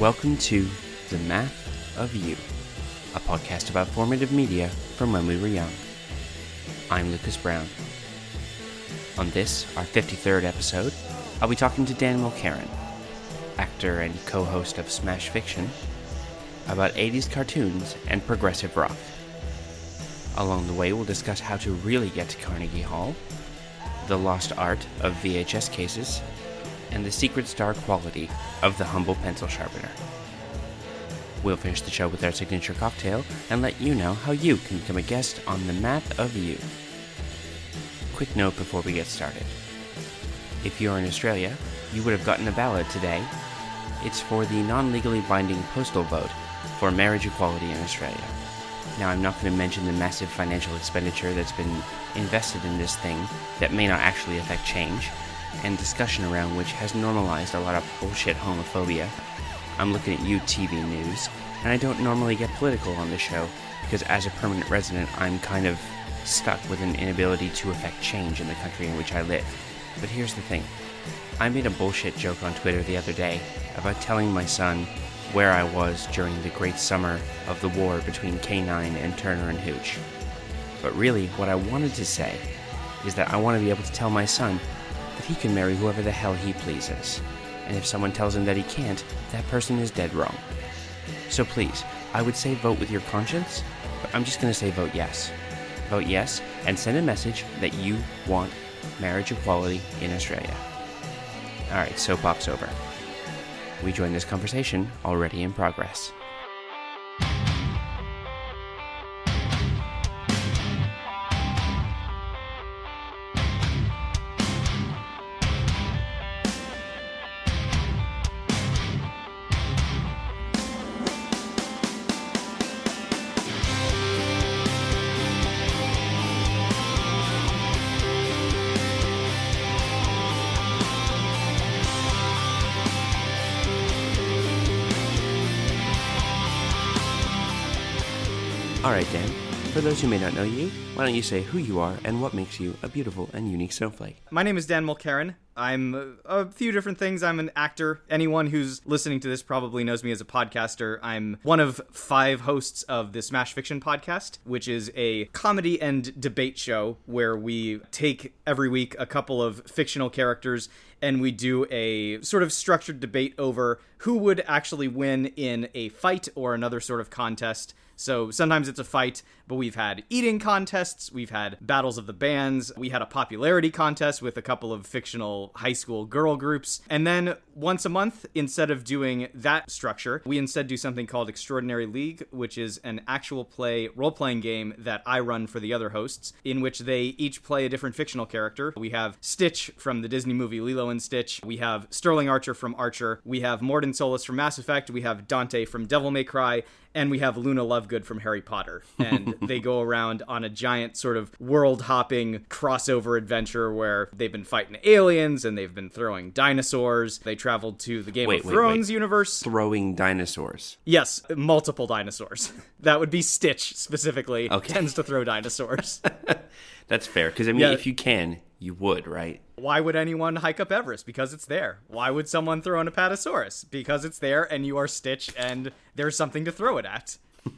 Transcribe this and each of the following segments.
Welcome to The Math of You, a podcast about formative media from when we were young. I'm Lucas Brown. On this, our 53rd episode, I'll be talking to Dan Mulkerin, actor and co host of Smash Fiction, about 80s cartoons and progressive rock. Along the way, we'll discuss how to really get to Carnegie Hall, the lost art of VHS cases, and the secret star quality of the humble pencil sharpener. We'll finish the show with our signature cocktail and let you know how you can become a guest on The Math of You. Quick note before we get started. If you're in Australia, you would have gotten a ballot today. It's for the non legally binding postal vote for marriage equality in Australia. Now, I'm not going to mention the massive financial expenditure that's been invested in this thing that may not actually affect change, and discussion around which has normalized a lot of bullshit homophobia. I'm looking at you, TV News, and I don't normally get political on the show because as a permanent resident, I'm kind of stuck with an inability to affect change in the country in which I live. But here's the thing I made a bullshit joke on Twitter the other day about telling my son where I was during the great summer of the war between K9 and Turner and Hooch. But really, what I wanted to say is that I want to be able to tell my son that he can marry whoever the hell he pleases. And if someone tells him that he can't, that person is dead wrong. So please, I would say vote with your conscience, but I'm just going to say vote yes. Vote yes and send a message that you want marriage equality in Australia. Alright, soapbox over. We join this conversation already in progress. For those who may not know you, why don't you say who you are and what makes you a beautiful and unique snowflake? My name is Dan Mulkerin. I'm uh, a few different things. I'm an actor. Anyone who's listening to this probably knows me as a podcaster. I'm one of five hosts of the Smash Fiction podcast, which is a comedy and debate show where we take every week a couple of fictional characters and we do a sort of structured debate over who would actually win in a fight or another sort of contest. So sometimes it's a fight, but we've had eating contests, we've had battles of the bands, we had a popularity contest with a couple of fictional high school girl groups. And then once a month, instead of doing that structure, we instead do something called Extraordinary League, which is an actual play role playing game that I run for the other hosts, in which they each play a different fictional character. We have Stitch from the Disney movie Lilo and Stitch, we have Sterling Archer from Archer, we have Mordin Solus from Mass Effect, we have Dante from Devil May Cry, and we have Luna Lovegood from Harry Potter. And they go around on a giant sort of world hopping crossover adventure where they've been fighting aliens and they've been throwing dinosaurs. They traveled to the Game Wait, of wait, Thrones wait. universe. Throwing dinosaurs. Yes, multiple dinosaurs. that would be Stitch specifically. Okay. Tends to throw dinosaurs. That's fair, because I mean, Yeah. if you can, you would, right? Why would anyone hike up Everest? Because it's there. Why would someone throw an Apatosaurus? Because it's there and you are Stitch and there's something to throw it at.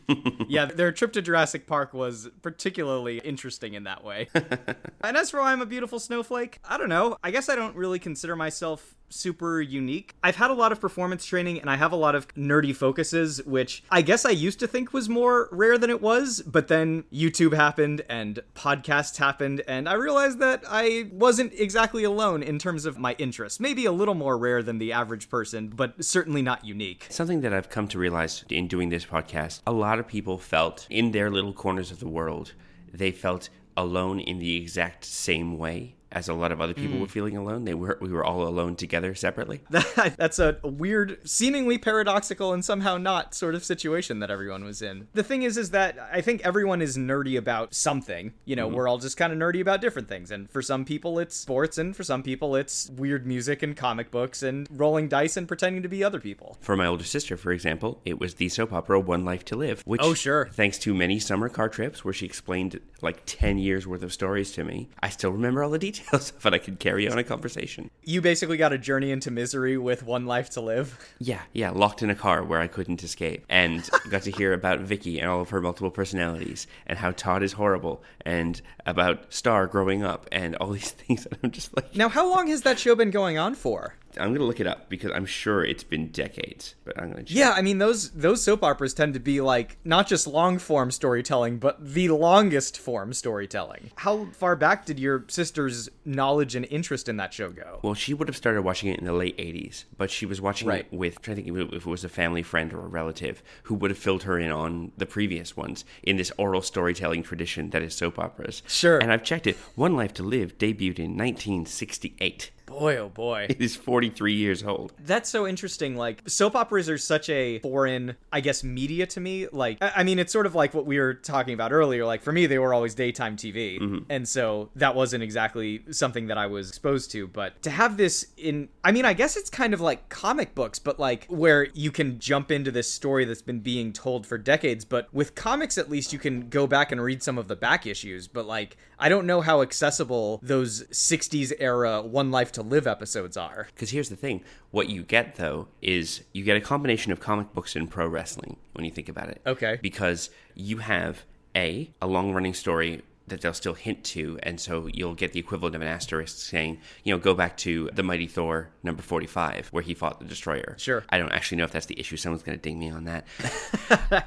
yeah, their trip to Jurassic Park was particularly interesting in that way. and as for why I'm a beautiful snowflake, I don't know. I guess I don't really consider myself super unique. I've had a lot of performance training and I have a lot of nerdy focuses, which I guess I used to think was more rare than it was, but then YouTube happened and podcasts happened, and I realized that I wasn't exactly alone in terms of my interests. Maybe a little more rare than the average person, but certainly not unique. Something that I've come to realize in doing this podcast, a lot of people felt in their little corners of the world, they felt alone in the exact same way as a lot of other people mm. were feeling alone. They were we were all alone together separately. That's a weird, seemingly paradoxical and somehow not sort of situation that everyone was in. The thing is, is that I think everyone is nerdy about something. You know, mm. we're all just kind of nerdy about different things. And for some people, it's sports, and for some people, it's weird music and comic books and rolling dice and pretending to be other people. For my older sister, for example, it was the soap opera One Life to Live, which Oh, sure. thanks to many summer car trips where she explained like 10 years worth of stories to me, I still remember all the details. of it, I could carry on a conversation. You basically got a journey into misery with one life to live. Yeah, yeah, locked in a car where I couldn't escape, and got to hear about Vicky and all of her multiple personalities, and how Todd is horrible, and about Star growing up, and all these things. And I'm just like, Now, how long has that show been going on for? I'm gonna look it up because I'm sure it's been decades, but I'm gonna. Check. Yeah, I mean those those soap operas tend to be like not just long form storytelling, but the longest form storytelling. How far back did your sister's knowledge and interest in that show go? Well, she would have started watching it in the late 80s, but she was watching Right. it with, I'm trying to think if it was a family friend or a relative who would have filled her in on the previous ones in this oral storytelling tradition that is soap operas. Sure. And I've checked it. One Life to Live debuted in 1968. Boy, oh boy. It is 43 years old. That's so interesting. Like, soap operas are such a foreign, I guess, media to me. Like, I I mean, it's sort of like what we were talking about earlier. Like, for me, they were always daytime TV. Mm-hmm. And so that wasn't exactly something that I was exposed to. But to have this in, I mean, I guess it's kind of like comic books, but like where you can jump into this story that's been being told for decades. But with comics, at least you can go back and read some of the back issues. But like, I don't know how accessible those 60s era One Life to Live episodes are. Because here's the thing what you get, though, is you get a combination of comic books and pro wrestling when you think about it. Okay. Because you have A, a long running story that they'll still hint to, and so you'll get the equivalent of an asterisk saying, you know, go back to the Mighty Thor number 45, where he fought the Destroyer. Sure. I don't actually know if that's the issue. Someone's going to ding me on that.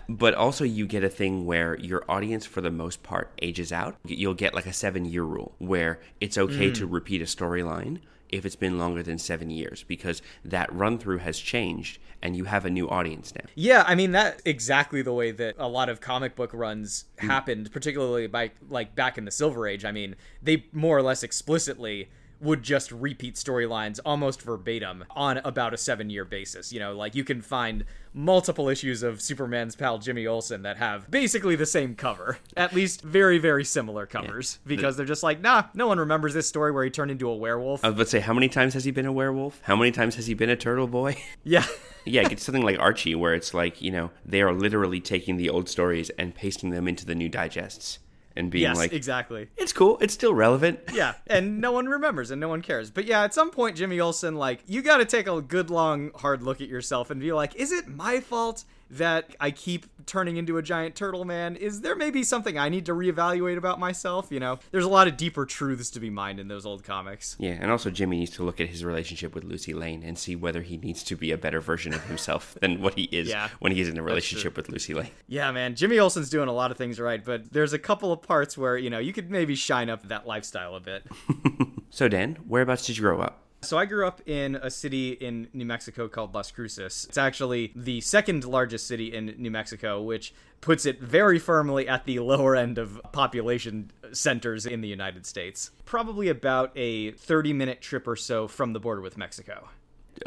but also, you get a thing where your audience, for the most part, ages out. You'll get like a seven year rule where it's okay to mm. repeat a storyline if it's been longer than seven years because that run through has changed and you have a new audience now. Yeah, I mean that exactly the way that a lot of comic book runs mm. happened, particularly by like back in the Silver Age. I mean, they more or less explicitly would just repeat storylines almost verbatim on about a seven year basis. You know, like you can find multiple issues of Superman's pal Jimmy Olsen that have basically the same cover, at least very, very similar covers, because they're just like, nah, no one remembers this story where he turned into a werewolf. I was about to say, how many times has he been a werewolf? How many times has he been a turtle boy? yeah. yeah, get something like Archie, where it's like, you know, they are literally taking the old stories and pasting them into the new digests and being yes, like, exactly. it's cool, it's still relevant. yeah, and no one remembers and no one cares. But yeah, at some point, Jimmy Olsen, like, you got to take a good, long, hard look at yourself and be like, is it my fault that I keep turning into a giant turtle man? Is there maybe something I need to reevaluate about myself? You know, there's a lot of deeper truths to be mined in those old comics. Yeah, and also Jimmy needs to look at his relationship with Lucy Lane and see whether he needs to be a better version of himself than what he is Yeah, when he is in a relationship with Lucy Lane. Yeah, man, Jimmy Olsen's doing a lot of things right, but there's a couple of parts where, you know, you could maybe shine up that lifestyle a bit. So, Dan, whereabouts did you grow up? So I grew up in a city in New Mexico called Las Cruces. It's actually the second largest city in New Mexico, which puts it very firmly at the lower end of population centers in the United States. Probably about a 30 minute trip or so from the border with Mexico.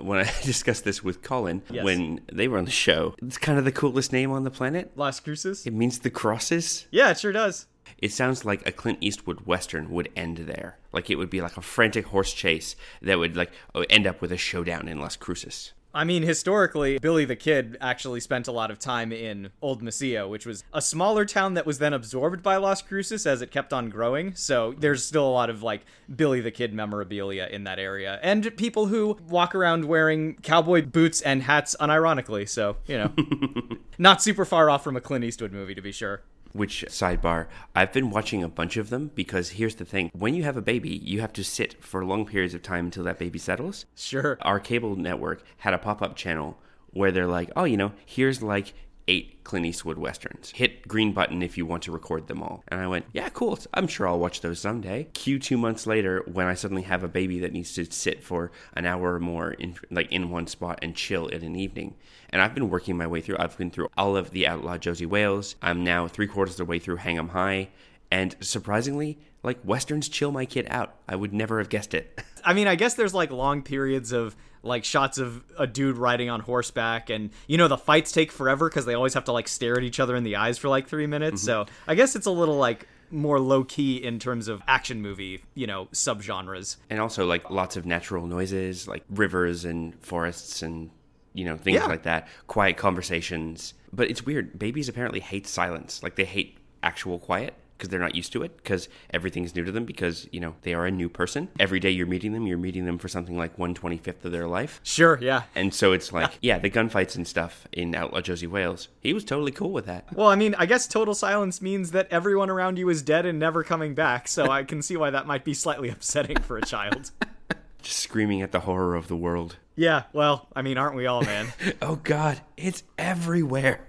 When I discussed this with Colin, Yes. when they were on the show, it's kind of the coolest name on the planet. Las Cruces? It means the crosses. Yeah, it sure does. It sounds like a Clint Eastwood western would end there. Like it would be like a frantic horse chase that would like oh, end up with a showdown in Las Cruces. I mean, historically, Billy the Kid actually spent a lot of time in Old Mesilla, which was a smaller town that was then absorbed by Las Cruces as it kept on growing. So there's still a lot of like Billy the Kid memorabilia in that area. And people who walk around wearing cowboy boots and hats unironically. So, you know, not super far off from a Clint Eastwood movie, to be sure. Which sidebar, I've been watching a bunch of them because here's the thing when you have a baby, you have to sit for long periods of time until that baby settles. Sure. Our cable network had a pop up channel where they're like, oh, you know, here's like eight Clint Eastwood westerns. Hit green button if you want to record them all. And I went, yeah, cool. I'm sure I'll watch those someday. Cue two months later, when I suddenly have a baby that needs to sit for an hour or more in like in one spot and chill in an evening. And I've been working my way through. I've been through all of the Outlaw Josey Wales. I'm now three quarters of the way through Hang 'em High. And surprisingly, like westerns chill my kid out. I would never have guessed it. I mean, I guess there's like long periods of like shots of a dude riding on horseback, and you know the fights take forever because they always have to like stare at each other in the eyes for like three minutes. Mm-hmm. So I guess it's a little like more low key in terms of action movie, you know, subgenres. and also like lots of natural noises like rivers and forests and you know things Yeah. like that. Quiet conversations. But it's weird. Babies apparently hate silence. Like they hate actual quiet because they're not used to it because everything's new to them because, you know, they are a new person. Every day you're meeting them, you're meeting them for something like 125th of their life. Sure, yeah. And so it's like, yeah, the gunfights and stuff in Outlaw Josey Wales, he was totally cool with that. Well, I mean, I guess total silence means that everyone around you is dead and never coming back, so I can see why that might be slightly upsetting for a child. Just screaming at the horror of the world. Yeah, well, I mean, aren't we all, man? oh God, it's everywhere.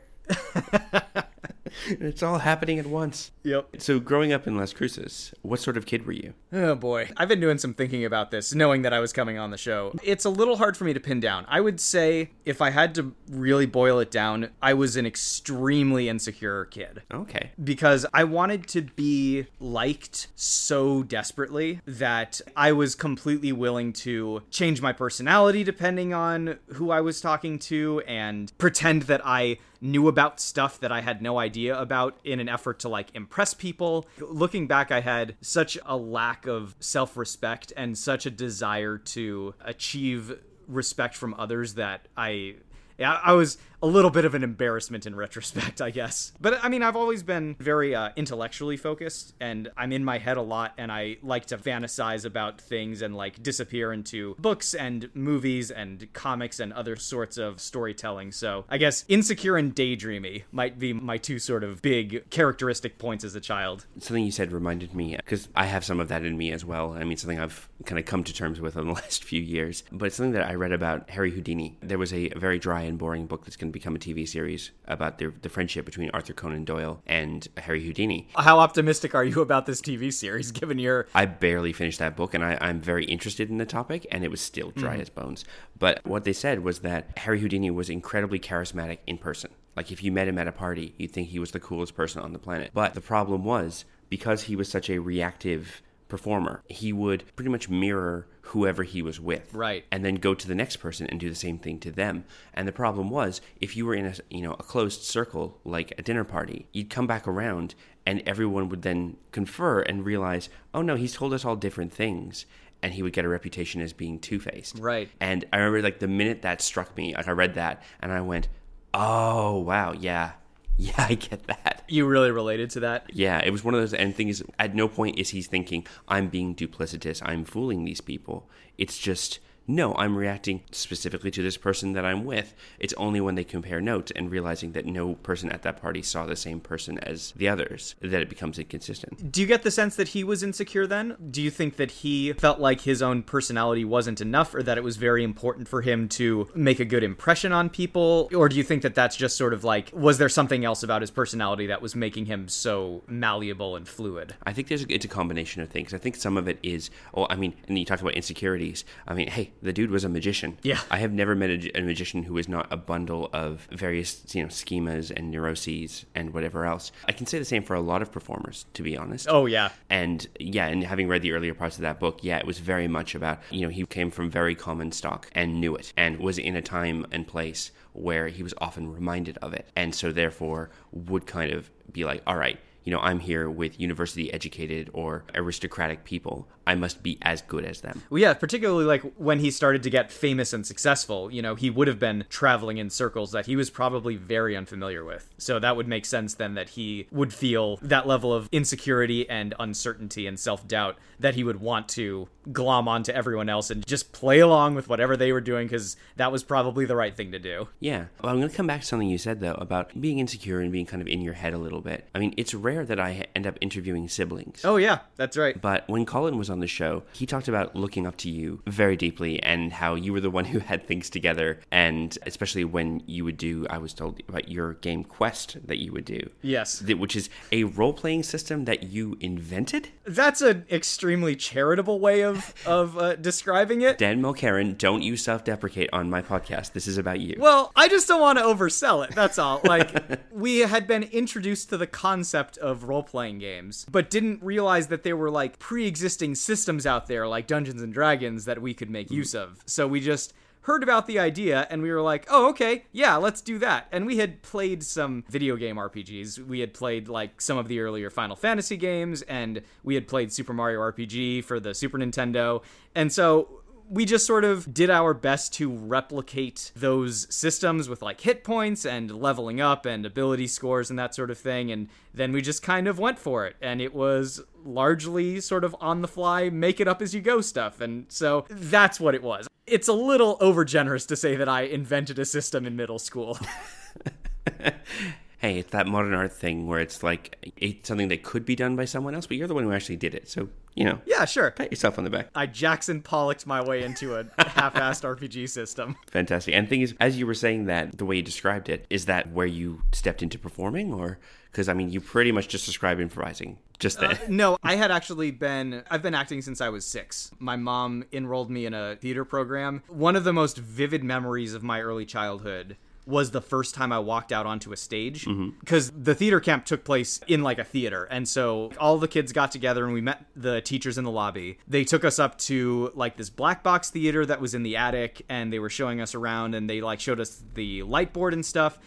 it's all happening at once. Yep. So, growing up in Las Cruces, what sort of kid were you? Oh boy. I've been doing some thinking about this, knowing that I was coming on the show. It's a little hard for me to pin down. I would say, if I had to really boil it down, I was an extremely insecure kid. Okay. Because I wanted to be liked so desperately that I was completely willing to change my personality depending on who I was talking to and pretend that I knew about stuff that I had no idea about in an effort to like impress people. Looking back, I had such a lack of self respect and such a desire to achieve respect from others that I. Yeah, I was a little bit of an embarrassment in retrospect, I guess. But I mean, I've always been very uh, intellectually focused, and I'm in my head a lot, and I like to fantasize about things and like disappear into books and movies and comics and other sorts of storytelling. So I guess insecure and daydreamy might be my two sort of big characteristic points as a child. Something you said reminded me, because I have some of that in me as well. I mean, something I've kind of come to terms with in the last few years. But it's something that I read about Harry Houdini. There was a very dry and boring book that's become a TV series about the, the friendship between Arthur Conan Doyle and Harry Houdini. How optimistic are you about this TV series, given your. I barely finished that book, and I, I'm very interested in the topic, and it was still dry Mm-hmm. as bones. But what they said was that Harry Houdini was incredibly charismatic in person. Like, if you met him at a party, you'd think he was the coolest person on the planet. But the problem was, because he was such a reactive performer, he would pretty much mirror whoever he was with Right. and then go to the next person and do the same thing to them. And the problem was, if you were in a you know a closed circle like a dinner party, you'd come back around and everyone would then confer and realize, oh no, he's told us all different things. And he would get a reputation as being two faced. Right. And I remember like the minute that struck me, like I read that and I went, oh wow, yeah, yeah, I get that. You really related to that? Yeah, it was one of those. And thing is, at no point is he thinking, I'm being duplicitous, I'm fooling these people. It's just, no, I'm reacting specifically to this person that I'm with. It's only when they compare notes and realizing that no person at that party saw the same person as the others that it becomes inconsistent. Do you get the sense that he was insecure then? Do you think that he felt like his own personality wasn't enough or that it was very important for him to make a good impression on people? Or do you think that that's just sort of like, was there something else about his personality that was making him so malleable and fluid? I think there's it's a combination of things. I think some of it is, well, I mean, and you talked about insecurities. I mean, hey, the dude was a magician. Yeah. I have never met a, a magician who is not a bundle of various, you know, schemas and neuroses and whatever else. I can say the same for a lot of performers, to be honest. Oh, yeah. And yeah, and having read the earlier parts of that book, yeah, it was very much about, you know, he came from very common stock and knew it and was in a time and place where he was often reminded of it. And so therefore would kind of be like, all right, you know, I'm here with university educated or aristocratic people. I must be as good as them. Well, yeah, particularly like when he started to get famous and successful, you know, he would have been traveling in circles that he was probably very unfamiliar with. So that would make sense then that he would feel that level of insecurity and uncertainty and self doubt that he would want to glom onto everyone else and just play along with whatever they were doing because that was probably the right thing to do. Yeah. Well, I'm going to come back to something you said, though, about being insecure and being kind of in your head a little bit. I mean, it's rare that I end up interviewing siblings. Oh, yeah, that's right. But when Colin was on the show, he talked about looking up to you very deeply and how you were the one who had things together. And especially when you would do, I was told about your game Quest that you would do. Yes. Which is a role playing system that you invented? That's an extremely charitable way of, of uh, describing it. Dan Mulkerin, don't you self deprecate on my podcast. This is about you. Well, I just don't want to oversell it. That's all. Like, we had been introduced to the concept of role playing games, but didn't realize that there were like pre existing systems out there, like Dungeons and Dragons, that we could make hmm. use of. So we just heard about the idea and we were like, oh, okay, yeah, let's do that. And we had played some video game RPGs. We had played like some of the earlier Final Fantasy games, and we had played Super Mario RPG for the Super Nintendo. And so we just sort of did our best to replicate those systems with like hit points and leveling up and ability scores and that sort of thing. And then we just kind of went for it. And it was largely sort of on the fly, make it up as you go stuff. And so that's what it was. It's a little overgenerous to say that I invented a system in middle school. hey, it's that modern art thing where it's like it's something that could be done by someone else, but you're the one who actually did it. So, you know, yeah, sure. pat yourself on the back. I Jackson Pollocked my way into a half-assed RPG system. Fantastic. And thing is, as you were saying that, the way you described it, is that where you stepped into performing, or because I mean, you pretty much just described improvising just then. Uh, no, I had actually been I've been acting since I was 6. My mom enrolled me in a theater program. One of the most vivid memories of my early childhood was the first time I walked out onto a stage mm-hmm. because the theater camp took place in like a theater. And so all the kids got together and we met the teachers in the lobby. They took us up to like this black box theater that was in the attic and they were showing us around and they like showed us the light board and stuff.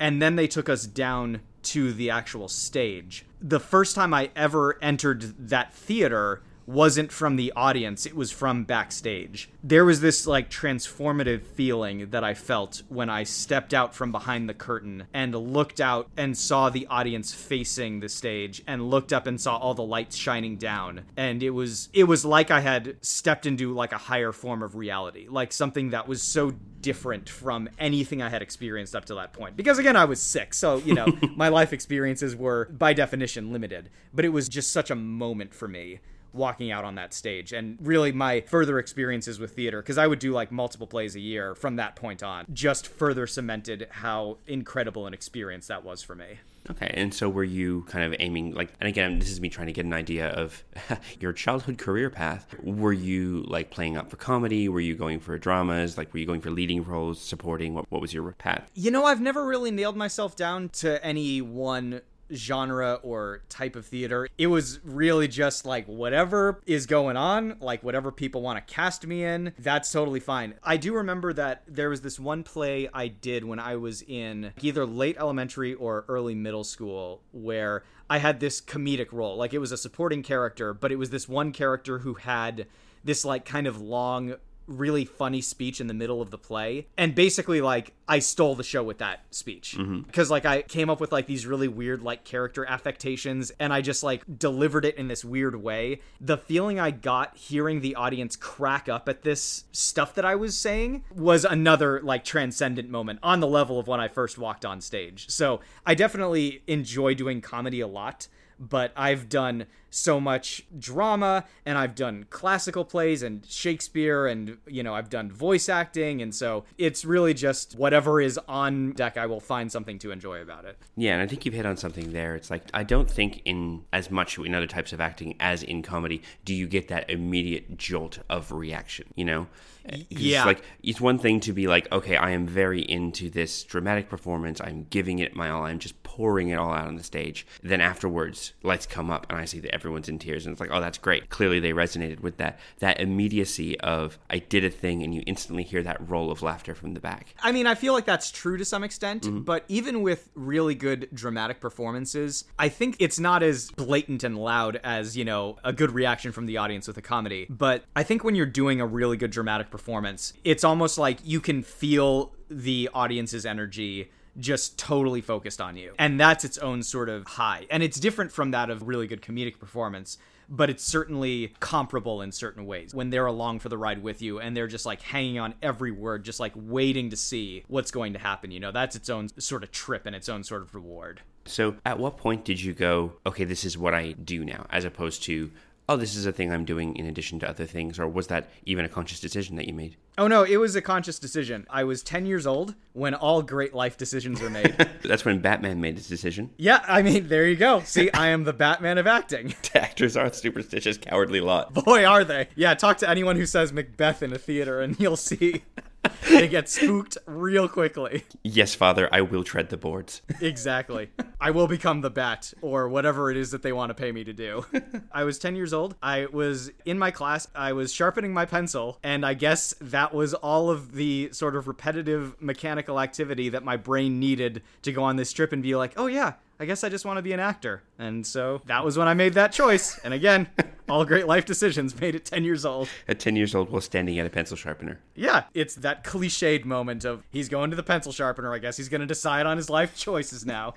And then they took us down to the actual stage. The first time I ever entered that theater wasn't from the audience, it was from backstage. There was this like transformative feeling that I felt when I stepped out from behind the curtain and looked out and saw the audience facing the stage and looked up and saw all the lights shining down. And it was it was like I had stepped into like a higher form of reality, like something that was so different from anything I had experienced up to that point. Because again, I was sick, so you know, my life experiences were by definition limited. But it was just such a moment for me walking out on that stage and really my further experiences with theater because I would do like multiple plays a year from that point on just further cemented how incredible an experience that was for me. Okay, and so were you kind of aiming like and again this is me trying to get an idea of your childhood career path. Were you like playing up for comedy? Were you going for dramas? Like were you going for leading roles, supporting? What what was your path? You know, I've never really nailed myself down to any one genre or type of theater. It was really just like whatever is going on, like whatever people want to cast me in, that's totally fine. I do remember that there was this one play I did when I was in either late elementary or early middle school where I had this comedic role. Like it was a supporting character, but it was this one character who had this like kind of long really funny speech in the middle of the play. And basically like i stole the show with that speech. Mm-hmm. Because like i came up with like these really weird like character affectations and i just like delivered it in this weird way. The feeling i got hearing the audience crack up at this stuff that i was saying was another like transcendent moment on the level of when i first walked on stage. So i definitely enjoy doing comedy a lot but I've done so much drama and I've done classical plays and Shakespeare and you know I've done voice acting and so it's really just whatever is on deck I will find something to enjoy about it. Yeah, and I think you've hit on something there. It's like I don't think in as much in other types of acting as in comedy do you get that immediate jolt of reaction. You know? Uh, yeah. It's like it's one thing to be like, okay, I am very into this dramatic performance. I'm giving it my all. I'm just pouring it all out on the stage. Then afterwards, lights come up and I see that everyone's in tears, and it's like, oh, that's great. Clearly, they resonated with that that immediacy of I did a thing, and you instantly hear that roll of laughter from the back. I mean, I feel like that's true to some extent, mm-hmm. but even with really good dramatic performances, I think it's not as blatant and loud as, you know, a good reaction from the audience with a comedy. But I think when you're doing a really good dramatic performance, it's almost like you can feel the audience's energy just totally focused on you. And that's its own sort of high. And it's different from that of really good comedic performance, but it's certainly comparable in certain ways. When they're along for the ride with you and they're just like hanging on every word, just like waiting to see what's going to happen, you know, that's its own sort of trip and its own sort of reward. So, at what point did you go, okay, this is what I do now, as opposed to, oh, this is a thing I'm doing in addition to other things? Or was that even a conscious decision that you made? Oh no, it was a conscious decision. I was 10 years old when all great life decisions are made. That's when Batman made his decision. yeah, I mean, there you go. See, I am the Batman of acting. Actors are a superstitious, cowardly lot. Boy, are they. Yeah, talk to anyone who says Macbeth in a theater and you'll see they get spooked real quickly. Yes, father, I will tread the boards. Exactly. I will become the bat or whatever it is that they want to pay me to do. I was 10 years old. I was in my class. I was sharpening my pencil, and I guess that was all of the sort of repetitive mechanical activity that my brain needed to go on this trip and be like, oh, yeah. I guess I just want to be an actor. And so that was when I made that choice. And again, all great life decisions made at 10 years old. At 10 years old while standing at a pencil sharpener. Yeah, it's that cliched moment of he's going to the pencil sharpener. I guess he's going to decide on his life choices now.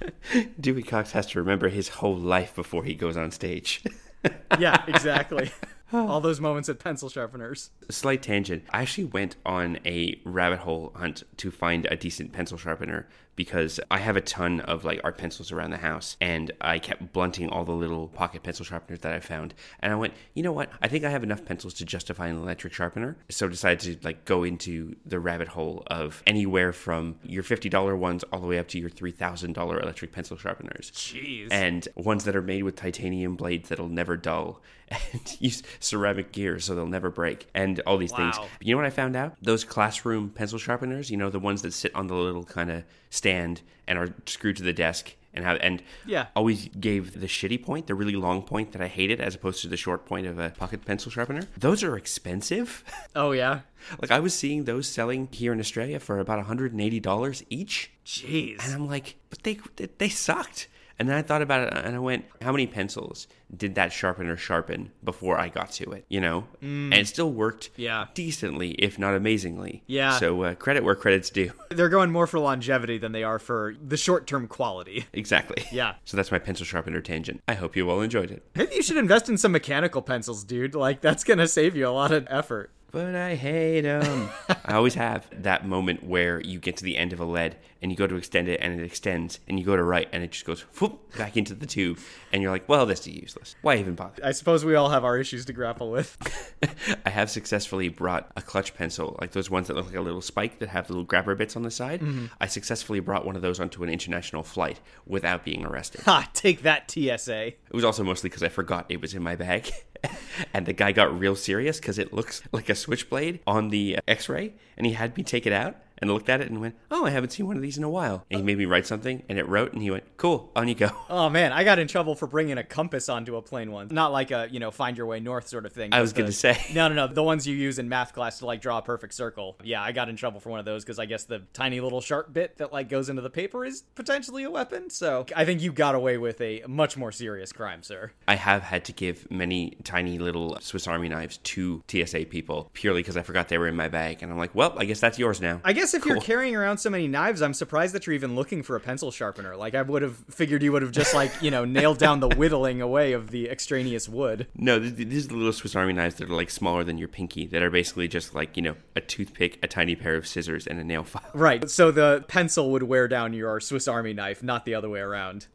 Dewey Cox has to remember his whole life before he goes on stage. yeah, exactly. Ah. All those moments at pencil sharpeners. Slight tangent. I actually went on a rabbit hole hunt to find a decent pencil sharpener because I have a ton of like art pencils around the house and I kept blunting all the little pocket pencil sharpeners that I found. And I went, you know what? I think I have enough pencils to justify an electric sharpener. So I decided to like go into the rabbit hole of anywhere from your $50 ones all the way up to your $3,000 electric pencil sharpeners. Jeez. And ones that are made with titanium blades that'll never dull and use ceramic gears so they'll never break and all these things. But you know what I found out? Those classroom pencil sharpeners, you know, the ones that sit on the little kind of stand and are screwed to the desk and have and Yeah. always gave the shitty point, the really long point that I hated as opposed to the short point of a pocket pencil sharpener. Those are expensive. oh, yeah? like I was seeing those selling here in Australia for about $180 each. Jeez. And I'm like, but they they sucked. And then I thought about it and I went, how many pencils did that sharpener sharpen before I got to it? You know? And it still worked Yeah. decently, if not amazingly. Yeah. So uh, credit where credit's due. They're going more for longevity than they are for the short term quality. exactly. Yeah. So that's my pencil sharpener tangent. I hope you all enjoyed it. Maybe you should invest in some mechanical pencils, dude. Like, that's going to save you a lot of effort. But I hate them. I always have that moment where you get to the end of a lead and you go to extend it and it extends and you go to right and it just goes whoop, back into the tube and you're like, well, this is useless. Why even bother? I suppose we all have our issues to grapple with. I have successfully brought a clutch pencil, like those ones that look like a little spike that have little grabber bits on the side. Mm-hmm. I successfully brought one of those onto an international flight without being arrested. ha, take that, TSA. It was also mostly because I forgot it was in my bag. and the guy got real serious because it looks like a switchblade on the x ray. And he had me take it out and looked at it and went, Oh, I haven't seen one of these in a while. And he made me write something and it wrote and he went, Cool, on you go. Oh man, I got in trouble for bringing a compass onto a plane once. Not like a, you know, find your way north sort of thing. I was going to say. No, no, no. The ones you use in math class to like draw a perfect circle. Yeah, I got in trouble for one of those because I guess the tiny little sharp bit that like goes into the paper is potentially a weapon. So I think you got away with a much more serious crime, sir. I have had to give many tiny little Swiss Army knives to TSA people purely because I forgot they were in my bag. And I'm like, Well, I guess that's yours now. I guess if you're carrying around so many knives, I'm surprised that you're even looking for a pencil sharpener. Like I would have figured you would have just like, you know, nailed down the whittling away of the extraneous wood. No, th- th- these are the little Swiss Army knives that are like smaller than your pinky, that are basically just like, you know, a toothpick, a tiny pair of scissors, and a nail file. Right. So the pencil would wear down your Swiss Army knife, not the other way around.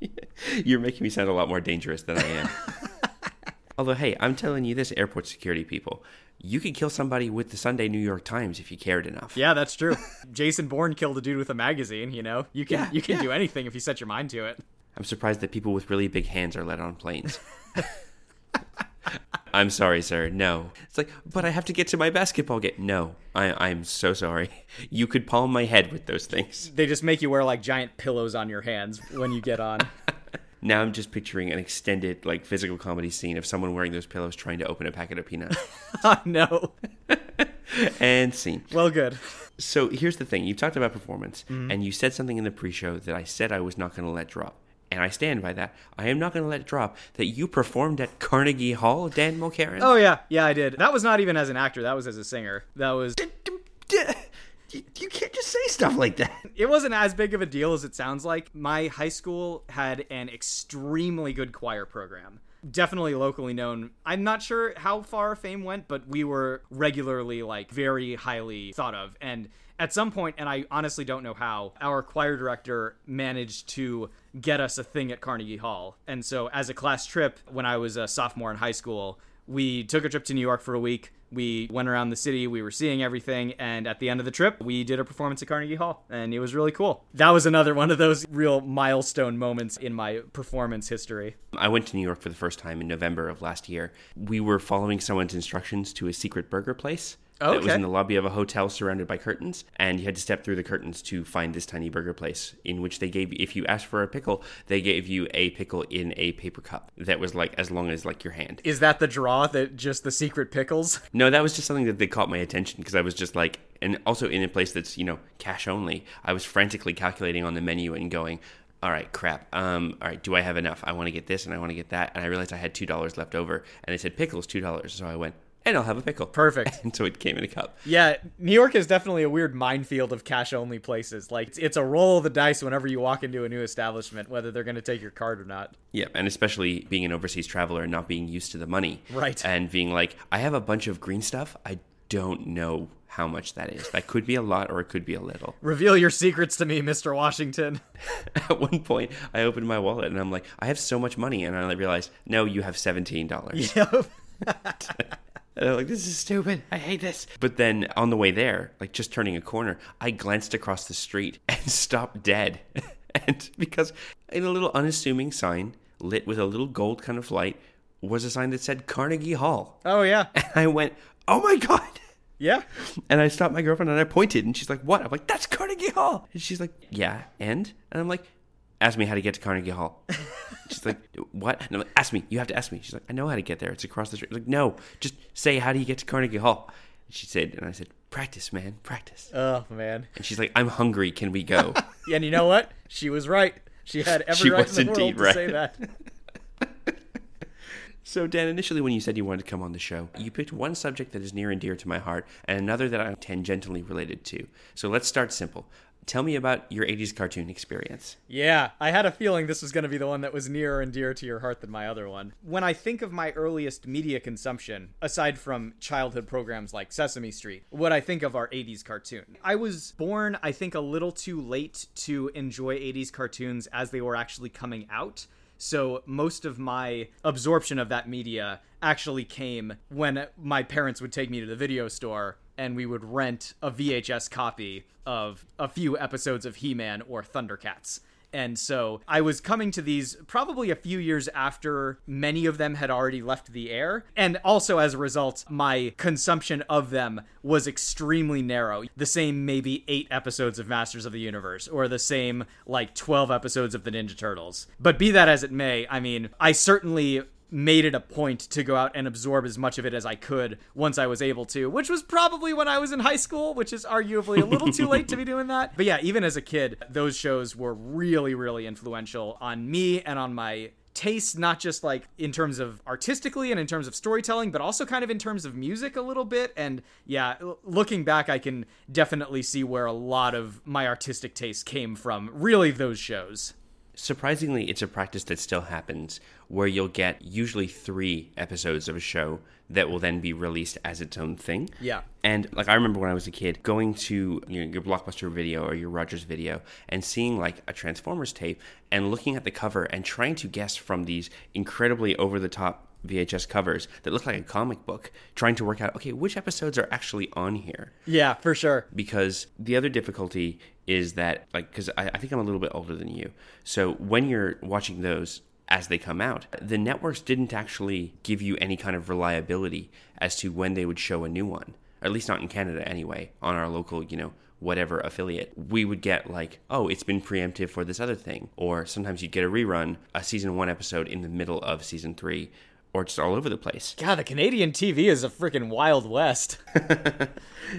You're making me sound a lot more dangerous than I am. Although, hey, I'm telling you this, airport security people, you could kill somebody with the Sunday New York Times if you cared enough. Yeah, that's true. Jason Bourne killed a dude with a magazine, you know. You can Yeah, you can yeah. do anything if you set your mind to it. I'm surprised that people with really big hands are let on planes. I'm sorry, sir. No. It's like, but I have to get to my basketball game. No, I, I'm so sorry. You could palm my head with those things. They just make you wear like giant pillows on your hands when you get on. Now I'm just picturing an extended, like, physical comedy scene of someone wearing those pillows trying to open a packet of peanuts. I know. and scene. Well, good. So here's the thing: you talked about performance, mm-hmm. and you said something in the pre-show that I said I was not going to let drop, and I stand by that. I am not going to let drop that you performed at Carnegie Hall, Dan Mulkerin. Oh yeah, yeah, I did. That was not even as an actor. That was as a singer. That was. You, can't just say stuff like that. It wasn't as big of a deal as it sounds like. My high school had an extremely good choir program. Definitely locally known. I'm not sure how far fame went, but we were regularly like very highly thought of. And at some point, and I honestly don't know how, our choir director managed to get us a thing at Carnegie Hall. And so, as a class trip, when I was a sophomore in high school, we took a trip to New York for a week. We went around the city, we were seeing everything, and at the end of the trip, we did a performance at Carnegie Hall, and it was really cool. That was another one of those real milestone moments in my performance history. I went to New York for the first time in November of last year. We were following someone's instructions to a secret burger place. That was in the lobby of a hotel surrounded by curtains, and you had to step through the curtains to find this tiny burger place. In which they gave, if you asked for a pickle, they gave you a pickle in a paper cup that was like as long as like your hand. Is that the draw that just the secret pickles? No, that was just something that they caught my attention because I was just like, and also in a place that's you know cash only. I was frantically calculating on the menu and going, all right, crap. Um, all right, do I have enough? I want to get this and I want to get that, and I realized I had two dollars left over, and they said pickles two dollars, so I went, and I'll have a pickle. Perfect. And so it came in a cup. Yeah, New York is definitely a weird minefield of cash only places. Like it's, it's a roll of the dice whenever you walk into a new establishment, whether they're going to take your card or not. Yeah, and especially being an overseas traveler and not being used to the money, Right. And being like, I have a bunch of green stuff. I don't know how much that is. That could be a lot or it could be a little. Reveal your secrets to me, Mr. Washington. At one point, I opened my wallet and I'm like, I have so much money, and I realized, no, you have seventeen dollars. Yep. And I'm like, this is stupid. I hate this. But then on the way there, like just turning a corner, I glanced across the street and stopped dead. and because in a little unassuming sign lit with a little gold kind of light was a sign that said Carnegie Hall. Oh yeah. And I went, oh my God. Yeah. And I stopped my girlfriend and I pointed and she's like, what? I'm like, that's Carnegie Hall. And she's like, yeah, and? And I'm like, ask me how to get to Carnegie Hall. She's like, what? And I'm like, ask me. You have to ask me. She's like, I know how to get there. It's across the street. I'm like, no, just say, how do you get to Carnegie Hall? And she said, and I said, practice, man, practice. Oh man. And she's like, I'm hungry. Can we go? Yeah, And you know what? She was right. She had every She right in the world to right. say that. So, Dan, initially when you said you wanted to come on the show, you picked one subject that is near and dear to my heart and another that I'm tangentially related to. So let's start simple. Tell me about your 80s cartoon experience. Yeah, I had a feeling this was going to be the one that was nearer and dearer to your heart than my other one. When I think of my earliest media consumption, aside from childhood programs like Sesame Street, what I think of are 80s cartoon. I was born, I think, a little too late to enjoy 80s cartoons as they were actually coming out. So most of my absorption of that media actually came when my parents would take me to the video store and we would rent a VHS copy of a few episodes of He-Man or Thundercats. And so I was coming to these probably a few years after many of them had already left the air. And also as a result, my consumption of them was extremely narrow. The same maybe eight episodes of Masters of the Universe, or the same like 12 episodes of the Ninja Turtles. But be that as it may, I mean, I certainly made it a point to go out and absorb as much of it as I could once I was able to, which was probably when I was in high school, which is arguably a little too late to be doing that. But yeah, even as a kid, those shows were really, really influential on me and on my taste not just like in terms of artistically and in terms of storytelling but also kind of in terms of music a little bit and yeah looking back i can definitely see where a lot of my artistic taste came from really those shows Surprisingly, it's a practice that still happens where you'll get usually three episodes of a show that will then be released as its own thing. Yeah. And like I remember when I was a kid going to you know, your Blockbuster video or your Rogers video and seeing like a Transformers tape and looking at the cover and trying to guess from these incredibly over the top VHS covers that look like a comic book, trying to work out okay, which episodes are actually on here yeah for sure because the other difficulty is that like because I, I think i'm a little bit older than you. So when you're watching those as they come out the networks didn't actually give you any kind of reliability as to when they would show a new one at least not in canada anyway on our local you know whatever affiliate. We would get like oh it's been preemptive for this other thing or sometimes you'd get a rerun a season one episode in the middle of season three or just all over the place god the canadian tv is a freaking wild west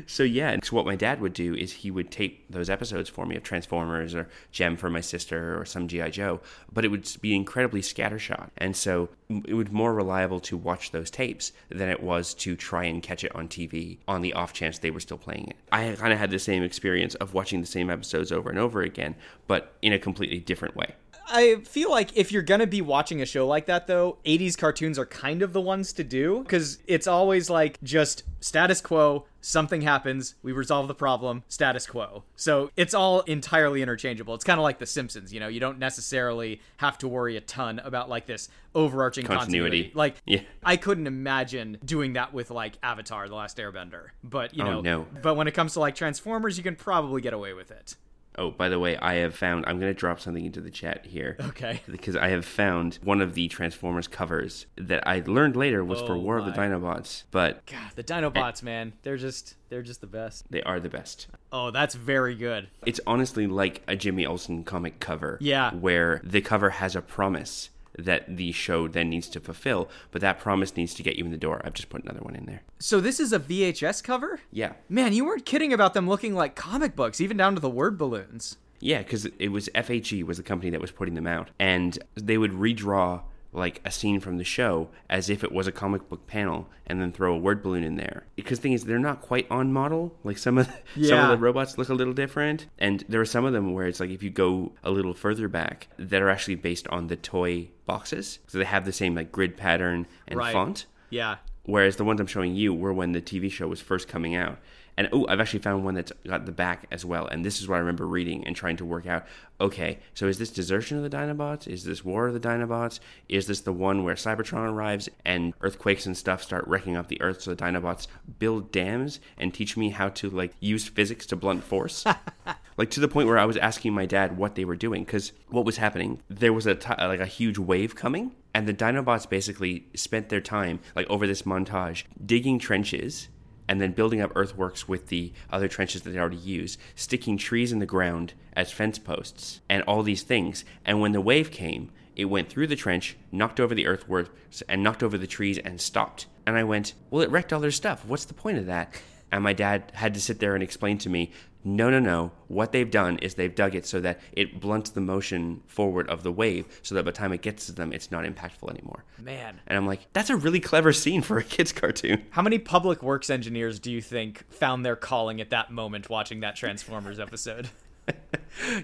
So yeah, so what my dad would do is he would tape those episodes for me of Transformers or Jem for my sister or some GI Joe, but it would be incredibly scattershot, and so it would more reliable to watch those tapes than it was to try and catch it on TV on the off chance they were still playing it. I kind of had the same experience of watching the same episodes over and over again, but in a completely different way. I feel like if you're gonna be watching a show like that, though, 80s cartoons are kind of the ones to do because it's always like just status quo. Something happens, we resolve the problem, status quo. So it's all entirely interchangeable. It's kind of like The Simpsons, you know. You don't necessarily have to worry a ton about like this overarching Continuity. continuity. Like, Yeah. I couldn't imagine doing that with like Avatar: The Last Airbender. But you Oh, know, no. but when it comes to like Transformers, you can probably get away with it. Oh, by the way, I have found. I'm going to drop something into the chat here. Okay. Because I have found one of the Transformers covers that I learned later was for Oh War of the. Dinobots, but God, the Dinobots, man, they're just they're just the best. they are the best. Oh, that's very good. It's honestly like a Jimmy Olsen comic cover. Yeah. Where the cover has a promise that the show then needs to fulfill, but that promise needs to get you in the door. I've just put another one in there. So this is a VHS cover? Yeah. Man, you weren't kidding about them looking like comic books, even down to the word balloons. Yeah, because it was FHE was the company that was putting them out, and they would redraw like a scene from the show as if it was a comic book panel, and then throw a word balloon in there. Because the thing is, they're not quite on model. Like some of the, some of the robots look a little different, and there are some of them where it's like if you go a little further back, that are actually based on the toy boxes, so they have the same like grid pattern and Right. font. Yeah. Whereas the ones I'm showing you were when the TV show was first coming out. And oh, I've actually found one that's got the back as well. And this is what I remember reading and trying to work out. Okay, so is this Desertion of the Dinobots? Is this War of the Dinobots? Is this the one where Cybertron arrives and earthquakes and stuff start wrecking up the Earth so the Dinobots build dams and teach me how to like use physics to blunt force? like to the point where I was asking my dad what they were doing because what was happening? There was a like a huge wave coming, and the Dinobots basically spent their time like over this montage digging trenches and then building up earthworks with the other trenches that they already used, sticking trees in the ground as fence posts, and all these things. And when the wave came, it went through the trench, knocked over the earthworks, and knocked over the trees and stopped. And I went, Well, it wrecked all their stuff. What's the point of that? And my dad had to sit there and explain to me, no, no, no. What they've done is they've dug it so that it blunts the motion forward of the wave so that by the time it gets to them, it's not impactful anymore. Man. And I'm like, that's a really clever scene for a kid's cartoon. How many public works engineers do you think found their calling at that moment watching that Transformers episode?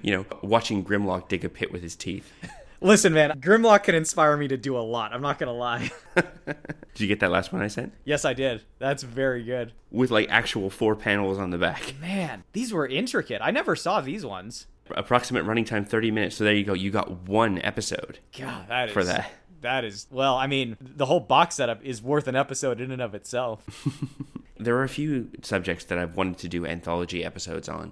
You know, watching Grimlock dig a pit with his teeth. Listen, man, Grimlock can inspire me to do a lot. I'm not going to lie. Did you get that last one I sent? yes, I did. That's very good. With like actual four panels on the back. Man, these were intricate. I never saw these ones. Approximate running time 30 minutes. So there you go. You got one episode. God, that is For that. That is well. I mean, the whole box setup is worth an episode in and of itself. There are a few subjects that I've wanted to do anthology episodes on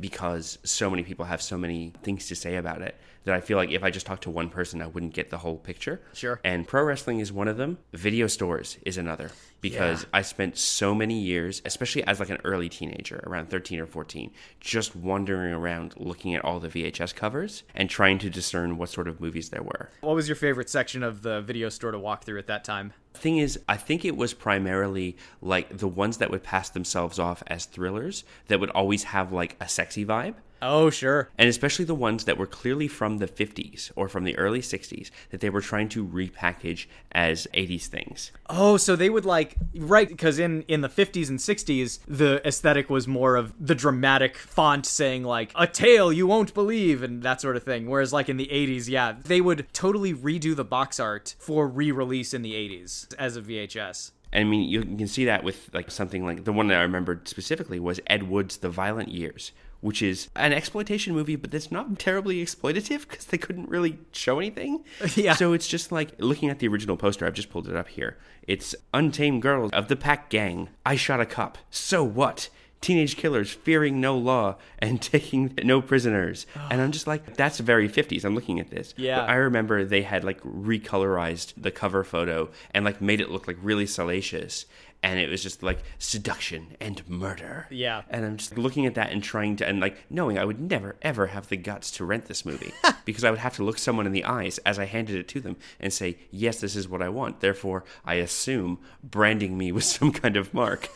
because so many people have so many things to say about it that I feel like if I just talked to one person, I wouldn't get the whole picture. Sure. And pro wrestling is one of them. Video stores is another because Yeah. I spent so many years, especially as like an early teenager, around 13 or 14, just wandering around looking at all the VHS covers and trying to discern what sort of movies there were. What was your favorite section of the video store to walk through at that time? Thing is, I think it was primarily like the ones that would pass themselves off as thrillers that would always have like a sexy vibe. Oh, sure. And especially the ones that were clearly from the 50s or from the early 60s that they were trying to repackage as 80s things. Oh, so they would like right because in in the 50s and 60s the aesthetic was more of the dramatic font saying like a tale you won't believe and that sort of thing. Whereas like in the 80s, yeah, they would totally redo the box art for re-release in the 80s as a VHS. I mean, you can see that with like something like the one that I remembered specifically was Ed Wood's The Violent Years, which is an exploitation movie, but that's not terribly exploitative because they couldn't really show anything. Yeah. So it's just like looking at the original poster. I've just pulled it up here. It's Untamed Girls of the Pack Gang. I shot a cop. So what? Teenage killers fearing no law and taking no prisoners. And I'm just like, that's very 50s. I'm looking at this. Yeah. But I remember they had like recolorized the cover photo and like made it look like really salacious. And it was just like seduction and murder. Yeah. And I'm just looking at that and trying to, and like knowing I would never ever have the guts to rent this movie because I would have to look someone in the eyes as I handed it to them and say, yes, this is what I want. Therefore, I assume branding me with some kind of mark.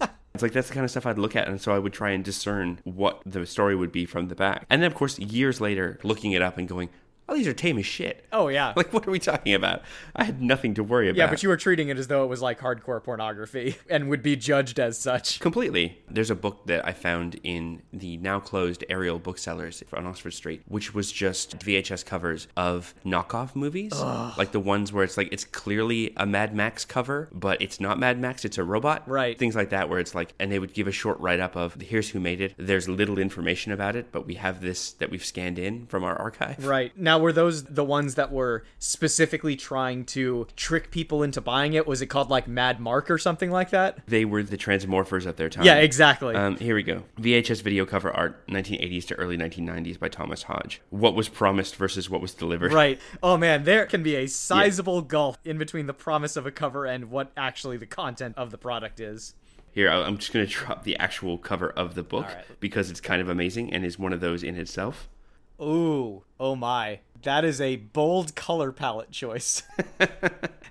It's like that's the kind of stuff I'd look at, and so I would try and discern what the story would be from the back. And then, of course, years later, looking it up and going, "Oh, these are tame as shit." Oh yeah. Like, what are we talking about? I had nothing to worry about. yeah, but you were treating it as though it was like hardcore pornography and would be judged as such. Completely. There's a book that I found in the now closed Ariel booksellers on Oxford Street, which was just VHS covers of knockoff movies. Like the ones where it's like it's clearly a Mad Max cover, but it's not Mad Max, it's a robot. Right. Things like that, where it's like, and they would give a short write up of here's who made it. There's little information about it, but we have this that we've scanned in from our archive. Right. Now were those the ones that were specifically trying to trick people into buying it? Was it called like Mad Mark or something like that? They were the Transmorphers at their time. Yeah, exactly. Um, here we go. VHS video cover art, 1980s to early 1990s by Thomas Hodge. What was promised versus what was delivered. Right. Oh man, there can be a sizable gulf in between the promise of a cover and what actually the content of the product is. Here, I'm just going to drop the actual cover of the book right. because it's kind of amazing and is one of those in itself. Ooh, oh my. That is a bold color palette choice.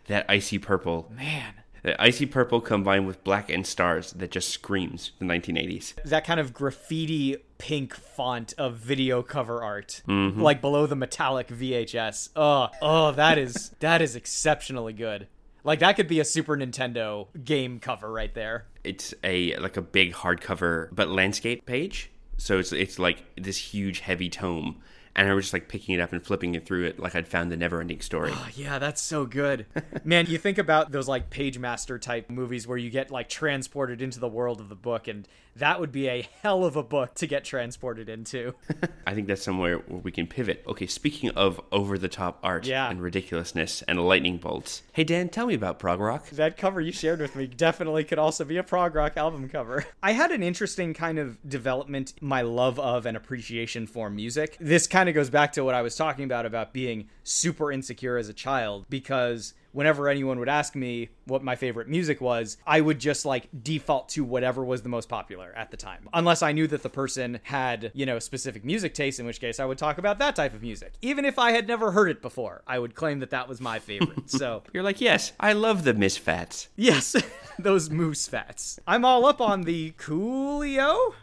That icy purple. man. That icy purple combined with black and stars that just screams the 1980s. That kind of graffiti pink font of video cover art. Mm-hmm. Like below the metallic VHS. Oh, oh, that is that is exceptionally good. Like that could be a Super Nintendo game cover right there. It's a like a big hardcover but landscape page. So it's it's like this huge heavy tome. And I was just like picking it up and flipping it through it like I'd found the never ending story. Oh, yeah, that's so good. Man, you think about those like Pagemaster type movies where you get like transported into the world of the book, and that would be a hell of a book to get transported into. I think that's somewhere where we can pivot. Okay, speaking of over the top art Yeah. and ridiculousness and lightning bolts. Hey Dan, tell me about prog rock. that cover you shared with me definitely could also be a prog rock album cover. I had an interesting kind of development, my love of and appreciation for music. This kind of goes back to what I was talking about about being super insecure as a child because whenever anyone would ask me what my favorite music was, I would just like default to whatever was the most popular at the time. Unless I knew that the person had, you know, specific music taste, in which case I would talk about that type of music. Even if I had never heard it before, I would claim that that was my favorite. So You're like, yes, I love the Misfats. Yes, those moose fats. I'm all up on the Coolio.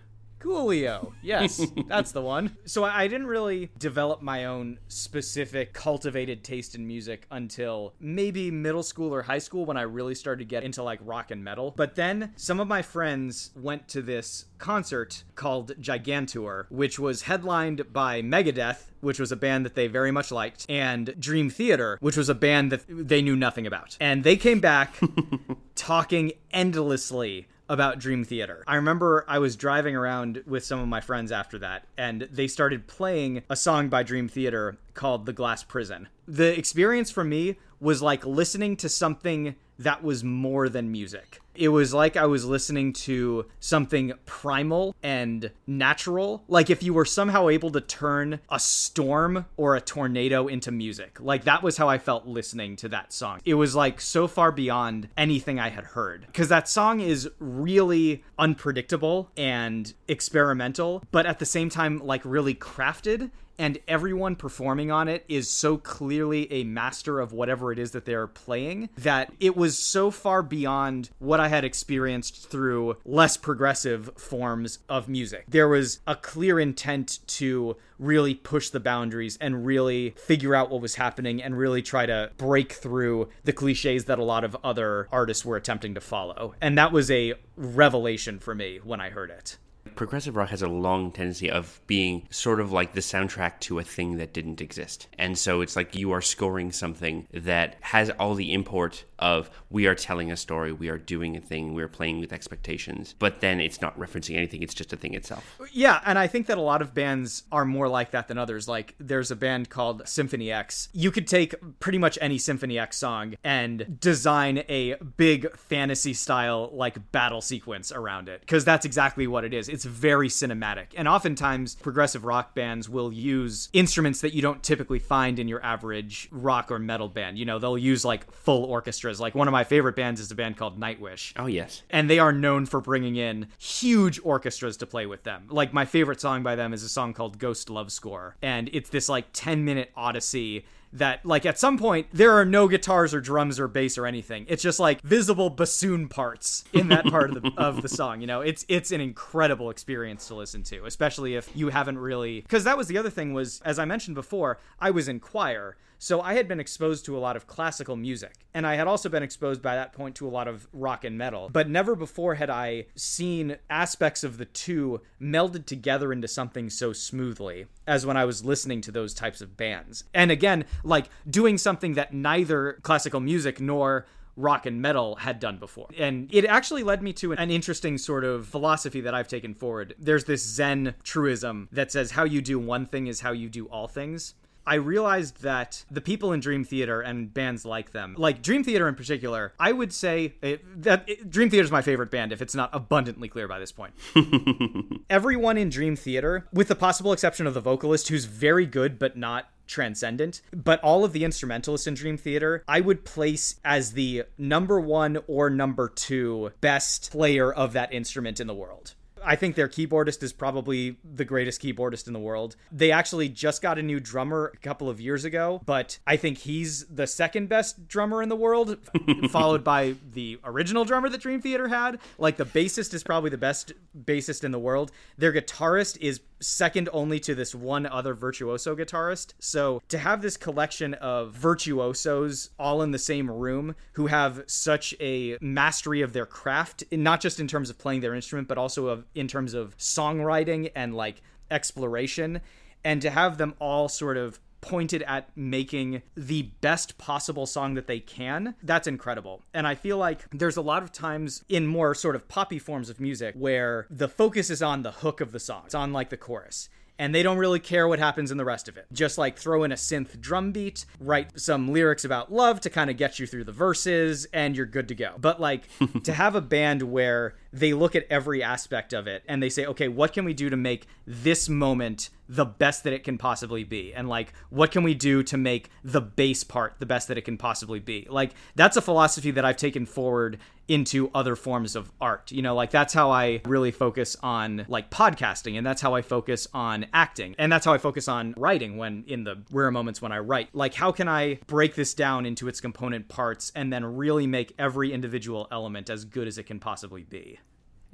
Coolio. Yes, that's the one. So I I didn't really develop my own specific cultivated taste in music until maybe middle school or high school when I really started to get into like rock and metal. But then some of my friends went to this concert called Gigantour, which was headlined by Megadeth, which was a band that they very much liked, and Dream Theater, which was a band that they knew nothing about. And they came back talking endlessly about Dream Theater. I remember I was driving around with some of my friends after that, and they started playing a song by Dream Theater called The Glass Prison. The experience for me was like listening to something that was more than music. It was like I was listening to something primal and natural. Like if you were somehow able to turn a storm or a tornado into music. Like that was how I felt listening to that song. It was like so far beyond anything I had heard. Because that song is really unpredictable and experimental, but at the same time, like really crafted and everyone performing on it is so clearly a master of whatever it is that they're playing that it was so far beyond what I had experienced through less progressive forms of music. There was a clear intent to really push the boundaries and really figure out what was happening and really try to break through the cliches that a lot of other artists were attempting to follow. And that was a revelation for me when I heard it. Progressive rock has a long tendency of being sort of like the soundtrack to a thing that didn't exist. And so it's like you are scoring something that has all the import of we are telling a story, we are doing a thing, we are playing with expectations, but then it's not referencing anything, it's just a thing itself. Yeah, and I think that a lot of bands are more like that than others. Like there's a band called Symphony X. You could take pretty much any Symphony X song and design a big fantasy style like battle sequence around it because that's exactly what it is. It's very cinematic. And oftentimes progressive rock bands will use instruments that you don't typically find in your average rock or metal band. You know, they'll use like full orchestras. Like one of my favorite bands is a band called Nightwish Oh, yes. and they are known for bringing in huge orchestras to play with them. Like my favorite song by them is a song called Ghost Love Score, and it's this like 10 minute odyssey that like at some point there are no guitars or drums or bass or anything. It's just like visible bassoon parts in that part of the of the song, you know. It's it's an incredible experience to listen to, especially if you haven't really cuz that was the other thing was as I mentioned before, I was in choir. So I had been exposed to a lot of classical music, and I had also been exposed by that point to a lot of rock and metal. But never before had I seen aspects of the two melded together into something so smoothly as when I was listening to those types of bands. And again, like doing something that neither classical music nor rock and metal had done before. And it actually led me to an interesting sort of philosophy that I've taken forward. There's this Zen truism that says how you do one thing is how you do all things. I realized that the people in Dream Theater and bands like them, like Dream Theater in particular, I would say it, that it, Dream Theater is my favorite band if it's not abundantly clear by this point. Everyone in Dream Theater, with the possible exception of the vocalist who's very good but not transcendent. But all of the instrumentalists in Dream Theater, I would place as the number one or number two best player of that instrument in the world. I think their keyboardist is probably the greatest keyboardist in the world. They actually just got a new drummer a couple of years ago, but I think he's the second best drummer in the world, followed by the original drummer that Dream Theater had. Like the bassist is probably the best bassist in the world. Their guitarist is second only to this one other virtuoso guitarist. So to have this collection of virtuosos all in the same room who have such a mastery of their craft, not just in terms of playing their instrument, but also of in terms of songwriting and like exploration, and to have them all sort of pointed at making the best possible song that they can, that's incredible. And I feel like there's a lot of times in more sort of poppy forms of music where the focus is on the hook of the song, it's on like the chorus and they don't really care what happens in the rest of it. Just like throw in a synth drum beat, write some lyrics about love to kind of get you through the verses, and you're good to go. But like to have a band where they look at every aspect of it and they say, okay, what can we do to make this moment the best that it can possibly be? And like, what can we do to make the base part the best that it can possibly be? Like, that's a philosophy that I've taken forward into other forms of art. You know, like that's how I really focus on like podcasting and that's how I focus on acting and that's how I focus on writing when in the rare moments when I write. Like how can I break this down into its component parts and then really make every individual element as good as it can possibly be?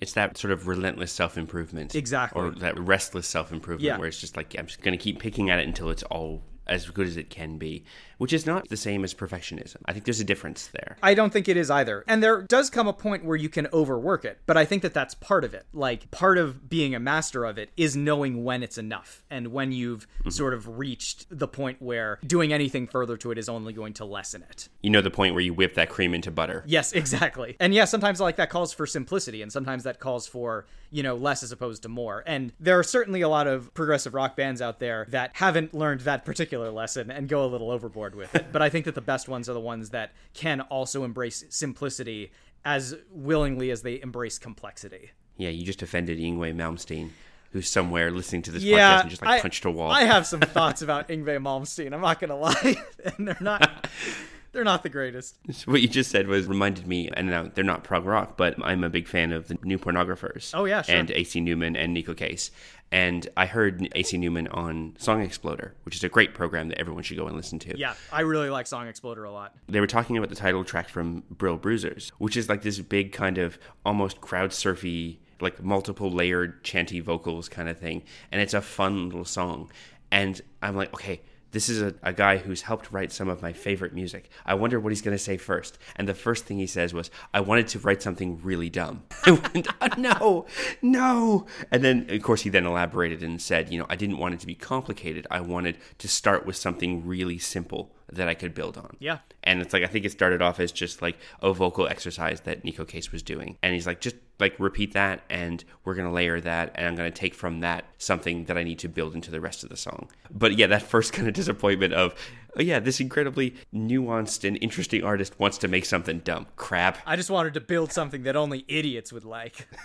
It's that sort of relentless self improvement. Exactly. Or that restless self improvement Yeah. where it's just like, I'm just going to keep picking at it until it's all as good as it can be, which is not the same as perfectionism. I think there's a difference there. I don't think it is either. And there does come a point where you can overwork it, but I think that that's part of it. Like, part of being a master of it is knowing when it's enough and when you've mm-hmm. sort of reached the point where doing anything further to it is only going to lessen it. You know the point where you whip that cream into butter. Yes, exactly. And yeah, sometimes like that calls for simplicity and sometimes that calls for, you know, less as opposed to more. And there are certainly a lot of progressive rock bands out there that haven't learned that particular lesson and go a little overboard with it. but I think that the best ones are the ones that can also embrace simplicity as willingly as they embrace complexity. Yeah, you just offended Yngwie Malmsteen, who's somewhere listening to this podcast and just like I, punched a wall. I have some thoughts about Yngwie Malmsteen. I'm not gonna lie, and they're not they're not the greatest. What you just said was reminded me, and now they're not prog rock, but I'm a big fan of the New Pornographers. Oh, yeah, sure. And AC Newman and Neko Case. And I heard AC Newman on Song Exploder, which is a great program that everyone should go and listen to. Yeah, I really like Song Exploder a lot. They were talking about the title track from Brill Bruisers, which is like this big kind of almost crowd surfy, like multiple layered chanty vocals kind of thing. And it's a fun little song. And I'm like, okay, this is a, a guy who's helped write some of my favorite music. I wonder what he's going to say first. And the first thing he says was, I wanted to write something really dumb. I went, oh, no, no. And then, of course, he then elaborated and said, you know, I didn't want it to be complicated. I wanted to start with something really simple that I could build on. Yeah. And it's like I think it started off as just like a vocal exercise that Neko Case was doing. And he's like, just like repeat that and we're gonna layer that and I'm gonna take from that something that I need to build into the rest of the song. But yeah, that first kind of disappointment of oh yeah, this incredibly nuanced and interesting artist wants to make something dumb. Crap. I just wanted to build something that only idiots would like.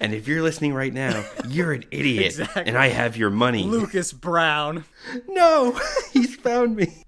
And if you're listening right now, you're an idiot. Exactly. And I have your money. Lucas Brown. No, he's found me.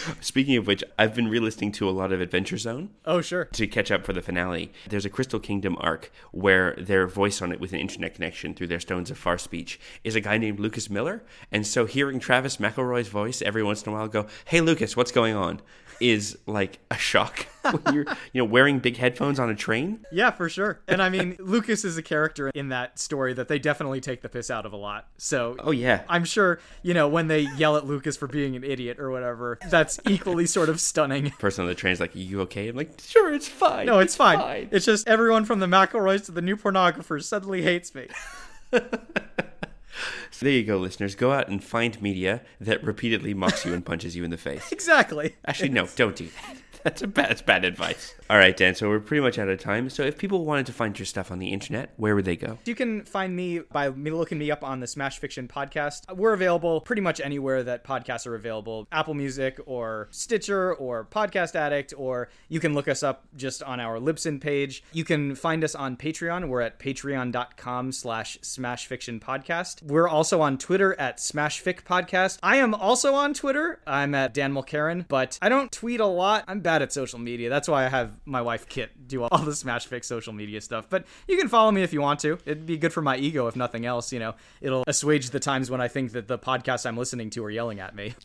Speaking of which, I've been re-listening to a lot of Adventure Zone. Oh, sure. to catch up for the finale. There's a Crystal Kingdom arc where their voice on it with an internet connection through their Stones of Far speech is a guy named Lucas Miller. And so hearing Travis McElroy's voice every once in a while go, "Hey Lucas, what's going on?" Is like a shock when you're, you know, wearing big headphones on a train. Yeah, for sure. And I mean, Lucas is a character in that story that they definitely take the piss out of a lot. So, Oh yeah. I'm sure, you know, when they yell at Lucas for being an idiot or whatever, that's equally sort of stunning. Person on the train's like, "Are you okay?" I'm like, "Sure, it's fine." No, it's fine. It's just everyone from the McElroys to the new pornographers suddenly hates me. So there you go, listeners. Go out and find media that repeatedly mocks you and punches you in the face. Exactly. Actually, no, don't do that. That's a bad, that's bad advice. All right, Dan. So we're pretty much out of time. So if people wanted to find your stuff on the internet, where would they go? You can find me by me looking me up on the Smash Fiction podcast. We're available pretty much anywhere that podcasts are available Apple Music or Stitcher or Podcast Addict, or you can look us up just on our Libsyn page. You can find us on Patreon. We're at patreon.com slash Smash Fiction Podcast. We're also on Twitter at Smash Fic Podcast. I am also on Twitter. I'm at Dan Mulkerin, but I don't tweet a lot. I'm bad at social media. That's why I have my wife Kit do all the Smash Fic social media stuff. But you can follow me if you want to. It'd be good for my ego, if nothing else. You know, it'll assuage the times when I think that the podcasts I'm listening to are yelling at me.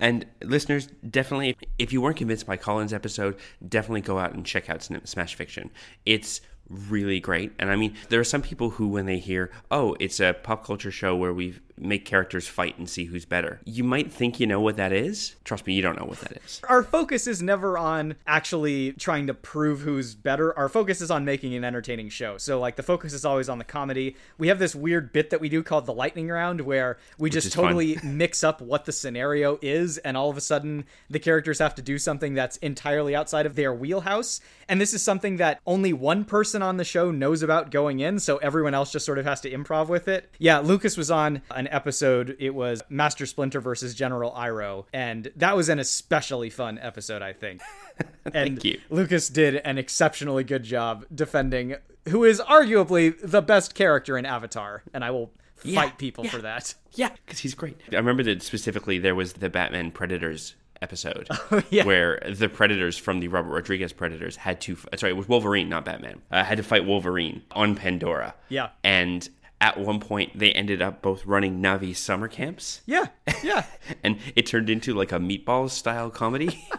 And listeners, definitely, if you weren't convinced by Colin's episode, definitely go out and check out Smash Fiction. It's really great. And I mean, there are some people who, when they hear, oh, it's a pop culture show where we make characters fight and see who's better, you might think you know what that is. Trust me, you don't know what that is. Our focus is never on actually trying to prove who's better. Our focus is on making an entertaining show. So, like, the focus is always on the comedy. We have this weird bit that we do called the lightning round where we just totally mix up what the scenario is, and all of a sudden the characters have to do something that's entirely outside of their wheelhouse. And this is something that only one person on the show knows about going in, so everyone else just sort of has to improv with it. Yeah, Lucas was on an episode. It was Master Splinter versus General Iroh, and that was an especially fun episode, I think. and Thank you. Lucas did an exceptionally good job defending who is arguably the best character in Avatar, and I will fight yeah, people yeah, for that. Yeah, because he's great. I remember that specifically there was the Batman Predators episode oh, yeah. where the predators from the Robert Rodriguez Predators had to sorry it was Wolverine not Batman uh, had to fight Wolverine on Pandora yeah and at one point they ended up both running Na'vi summer camps yeah yeah and it turned into like a meatballs style comedy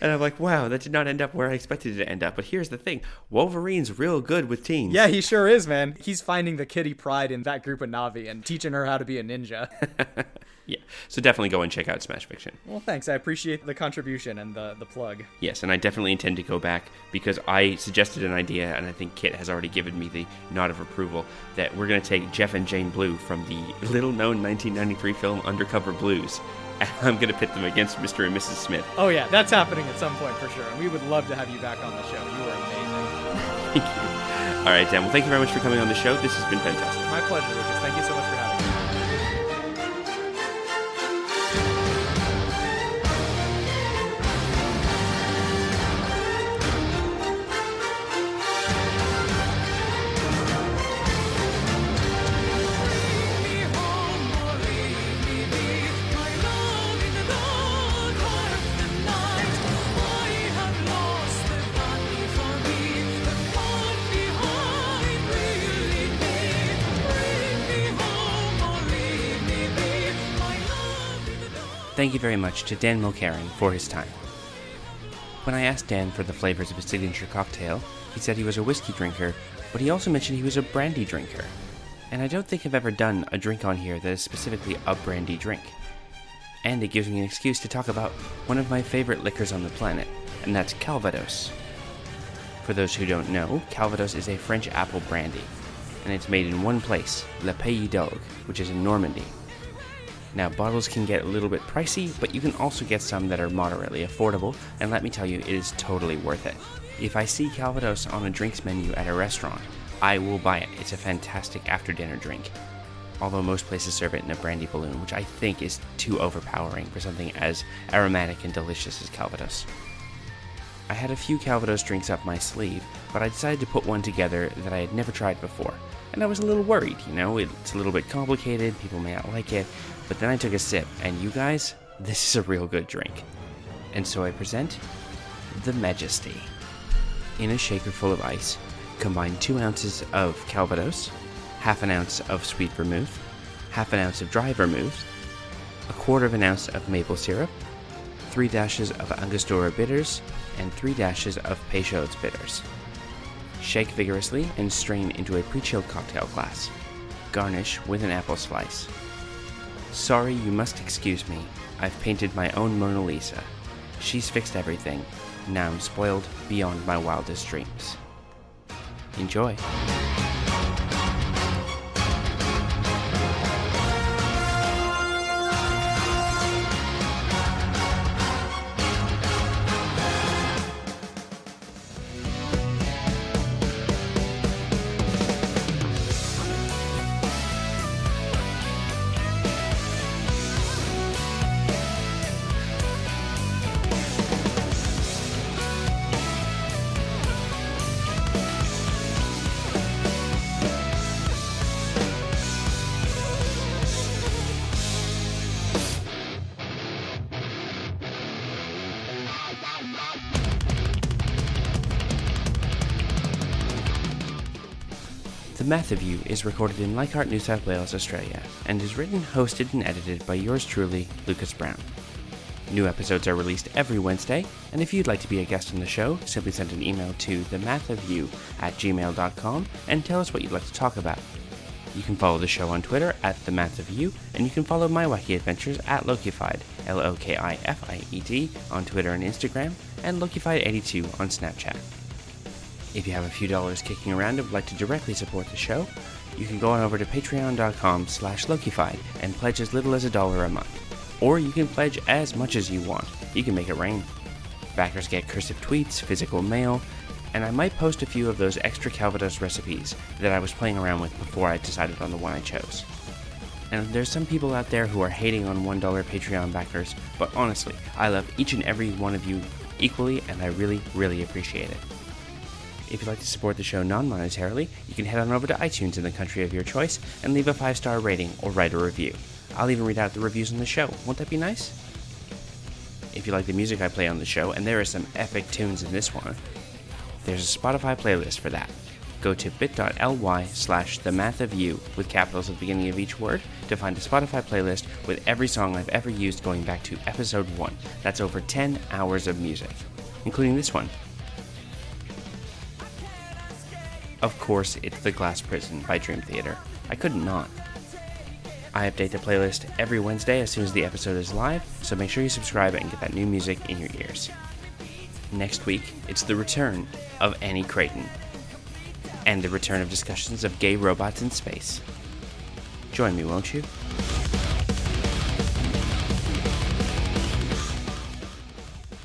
And I'm like, wow, that did not end up where I expected it to end up. But here's the thing Wolverine's real good with teens. Yeah, he sure is, man. He's finding the Kitty Pryde in that group of Na'vi and teaching her how to be a ninja. Yeah, so definitely go and check out Smash Fiction. Well, thanks. I appreciate the contribution and the, the plug. Yes, and I definitely intend to go back because I suggested an idea, and I think Kit has already given me the nod of approval that we're going to take Jeff and Jane Blue from the little known 1993 film Undercover Blues and I'm going to pit them against Mr. and Mrs. Smith. Oh, yeah, that's happening at some point for sure. And we would love to have you back on the show. You are amazing. thank you. All right, Dan. Well, thank you very much for coming on the show. This has been fantastic. My pleasure, Lucas. Thank you very much to Dan Mulkerin for his time. When I asked Dan for the flavors of his signature cocktail, he said he was a whiskey drinker, but he also mentioned he was a brandy drinker. And I don't think I've ever done a drink on here that is specifically a brandy drink. And it gives me an excuse to talk about one of my favorite liquors on the planet, and that's Calvados. For those who don't know, Calvados is a French apple brandy, and it's made in one place, Le Pays d'Auge, which is in Normandy, now, bottles can get a little bit pricey, but you can also get some that are moderately affordable, and let me tell you, it is totally worth it. If I see Calvados on a drinks menu at a restaurant, I will buy it. It's a fantastic after dinner drink. Although most places serve it in a brandy balloon, which I think is too overpowering for something as aromatic and delicious as Calvados. I had a few Calvados drinks up my sleeve, but I decided to put one together that I had never tried before. And I was a little worried, you know, it's a little bit complicated, people may not like it, but then I took a sip, and you guys, this is a real good drink. And so I present the Majesty. In a shaker full of ice, combine 2 ounces of Calvados, half an ounce of sweet vermouth, half an ounce of dry vermouth, a quarter of an ounce of maple syrup, 3 dashes of Angostura bitters, and 3 dashes of Peychaud's bitters. Shake vigorously and strain into a pre chilled cocktail glass. Garnish with an apple slice. Sorry, you must excuse me. I've painted my own Mona Lisa. She's fixed everything. Now I'm spoiled beyond my wildest dreams. Enjoy. The Math of You is recorded in Leichhardt, New South Wales, Australia, and is written, hosted, and edited by yours truly, Lucas Brown. New episodes are released every Wednesday, and if you'd like to be a guest on the show, simply send an email to themathofyou at gmail.com and tell us what you'd like to talk about. You can follow the show on Twitter at The Math of You, and you can follow my wacky adventures at Lokified, L O K I F I E D, on Twitter and Instagram, and Lokified82 on Snapchat. If you have a few dollars kicking around and would like to directly support the show, you can go on over to patreon.com slash Lokified and pledge as little as a dollar a month. Or you can pledge as much as you want. You can make it rain. Backers get cursive tweets, physical mail, and I might post a few of those extra Calvados recipes that I was playing around with before I decided on the one I chose. And there's some people out there who are hating on $1 Patreon backers, but honestly, I love each and every one of you equally, and I really, really appreciate it. If you'd like to support the show non monetarily, you can head on over to iTunes in the country of your choice and leave a five star rating or write a review. I'll even read out the reviews on the show. Won't that be nice? If you like the music I play on the show, and there are some epic tunes in this one, there's a Spotify playlist for that. Go to bit.ly slash the math of you with capitals at the beginning of each word to find a Spotify playlist with every song I've ever used going back to episode 1. That's over 10 hours of music, including this one. Of course, it's The Glass Prison by Dream Theater. I couldn't. I update the playlist every Wednesday as soon as the episode is live, so make sure you subscribe and get that new music in your ears. Next week, it's the return of Annie Creighton and the return of discussions of gay robots in space. Join me, won't you?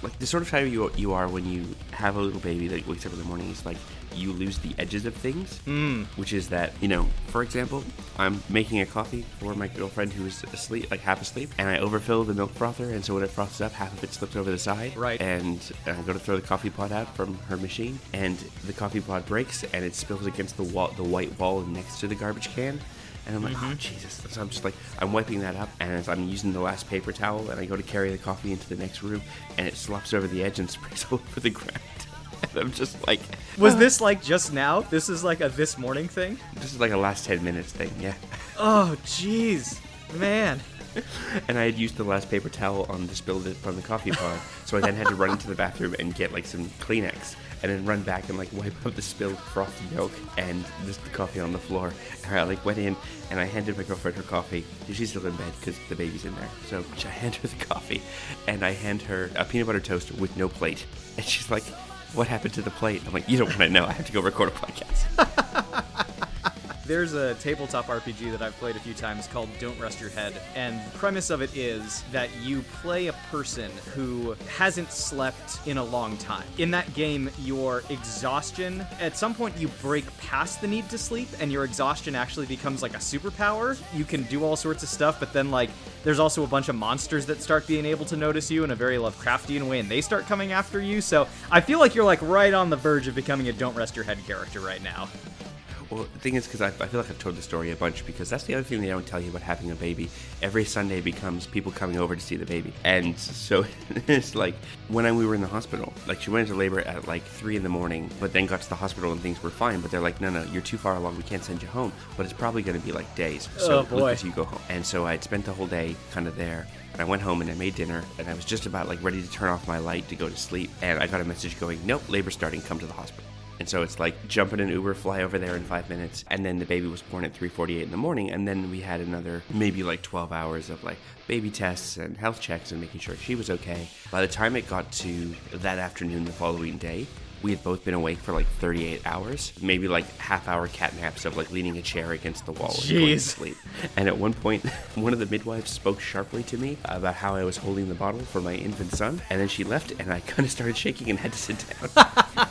Like the sort of type you you are when you have a little baby that wakes up in the morning is like you lose the edges of things, Mm. which is that you know, for example, I'm making a coffee for my girlfriend who is asleep, like half asleep, and I overfill the milk frother, and so when it froths up, half of it slips over the side, Right. And I go to throw the coffee pot out from her machine, and the coffee pot breaks, and it spills against the wall, the white wall next to the garbage can. And I'm like, oh Jesus! So I'm just like, I'm wiping that up, and as I'm using the last paper towel, and I go to carry the coffee into the next room, and it slops over the edge and sprays all over the ground. I'm just like, Was ah. this like just now? This is like a this morning thing? this is like a last ten minutes thing, yeah. Oh, jeez. Man. and I had used the last paper towel on the spill that- from the coffee pot, so I then had to run into the bathroom and get like some Kleenex, and then run back and like wipe up the spilled frothy milk and just the coffee on the floor. And I like went in and I handed my girlfriend her coffee. She's still in bed because the baby's in there, so I hand her the coffee, and I hand her a peanut butter toast with no plate, and she's like. What happened to the plate? I'm like, you don't want to know. I have to go record a podcast. There's a tabletop RPG that I've played a few times called Don't Rest Your Head, and the premise of it is that you play a person who hasn't slept in a long time. In that game, your exhaustion, at some point, you break past the need to sleep, and your exhaustion actually becomes like a superpower. You can do all sorts of stuff, but then, like, there's also a bunch of monsters that start being able to notice you in a very Lovecraftian way, and they start coming after you. So I feel like you're like right on the verge of becoming a Don't Rest Your Head character right now. Well, the thing is, because I, I feel like I've told the story a bunch, because that's the other thing they don't tell you about having a baby. Every Sunday becomes people coming over to see the baby. And so it's like when I, we were in the hospital, like she went into labor at like 3 in the morning, but then got to the hospital and things were fine. But they're like, no, no, you're too far along. We can't send you home. But it's probably going to be like days. Oh, so Oh, boy. Lucas, you go home. And so I'd spent the whole day kind of there. And I went home and I made dinner, and I was just about like ready to turn off my light to go to sleep. And I got a message going, nope, labor starting, come to the hospital. And so it's like jump in an Uber, fly over there in five minutes, and then the baby was born at 3:48 in the morning, and then we had another maybe like 12 hours of like baby tests and health checks and making sure she was okay. By the time it got to that afternoon, the following day, we had both been awake for like 38 hours, maybe like half hour cat naps of like leaning a chair against the wall and going to sleep. And at one point, one of the midwives spoke sharply to me about how I was holding the bottle for my infant son, and then she left, and I kind of started shaking and had to sit down.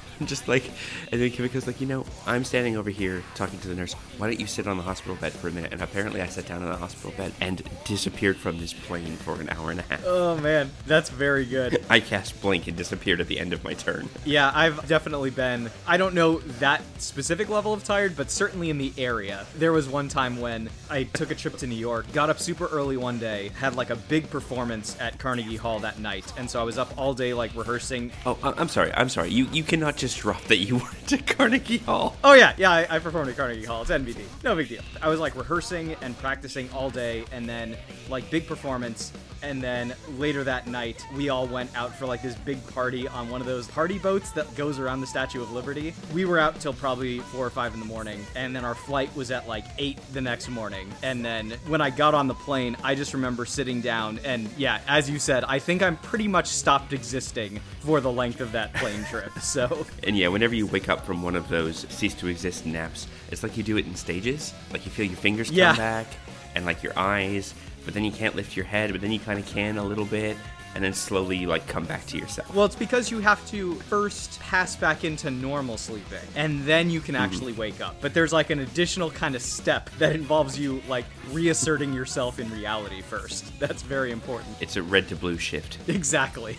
just like, and then Kimiko's like, you know, I'm standing over here talking to the nurse. Why don't you sit on the hospital bed for a minute? And apparently, I sat down on the hospital bed and disappeared from this plane for an hour and a half. Oh man, that's very good. I cast blink and disappeared at the end of my turn. Yeah, I've definitely been. I don't know that specific level of tired, but certainly in the area. There was one time when I took a trip to New York, got up super early one day, had like a big performance at Carnegie Hall that night, and so I was up all day like rehearsing. Oh, I- I'm sorry. I'm sorry. You you cannot just just dropped that you went to Carnegie Hall. Oh yeah, yeah. I, I performed at Carnegie Hall. It's NBD. No big deal. I was like rehearsing and practicing all day, and then like big performance. And then later that night, we all went out for like this big party on one of those party boats that goes around the Statue of Liberty. We were out till probably four or five in the morning, and then our flight was at like eight the next morning. And then when I got on the plane, I just remember sitting down, and yeah, as you said, I think I'm pretty much stopped existing for the length of that plane trip. So And yeah, whenever you wake up from one of those cease to exist naps, it's like you do it in stages. Like you feel your fingers come Yeah. back and like your eyes, but then you can't lift your head, but then you kind of can a little bit, and then slowly you like come back to yourself. Well, it's because you have to first pass back into normal sleeping, and then you can mm-hmm. actually wake up. But there's like an additional kind of step that involves you like reasserting yourself in reality first. That's very important. It's a red to blue shift. Exactly.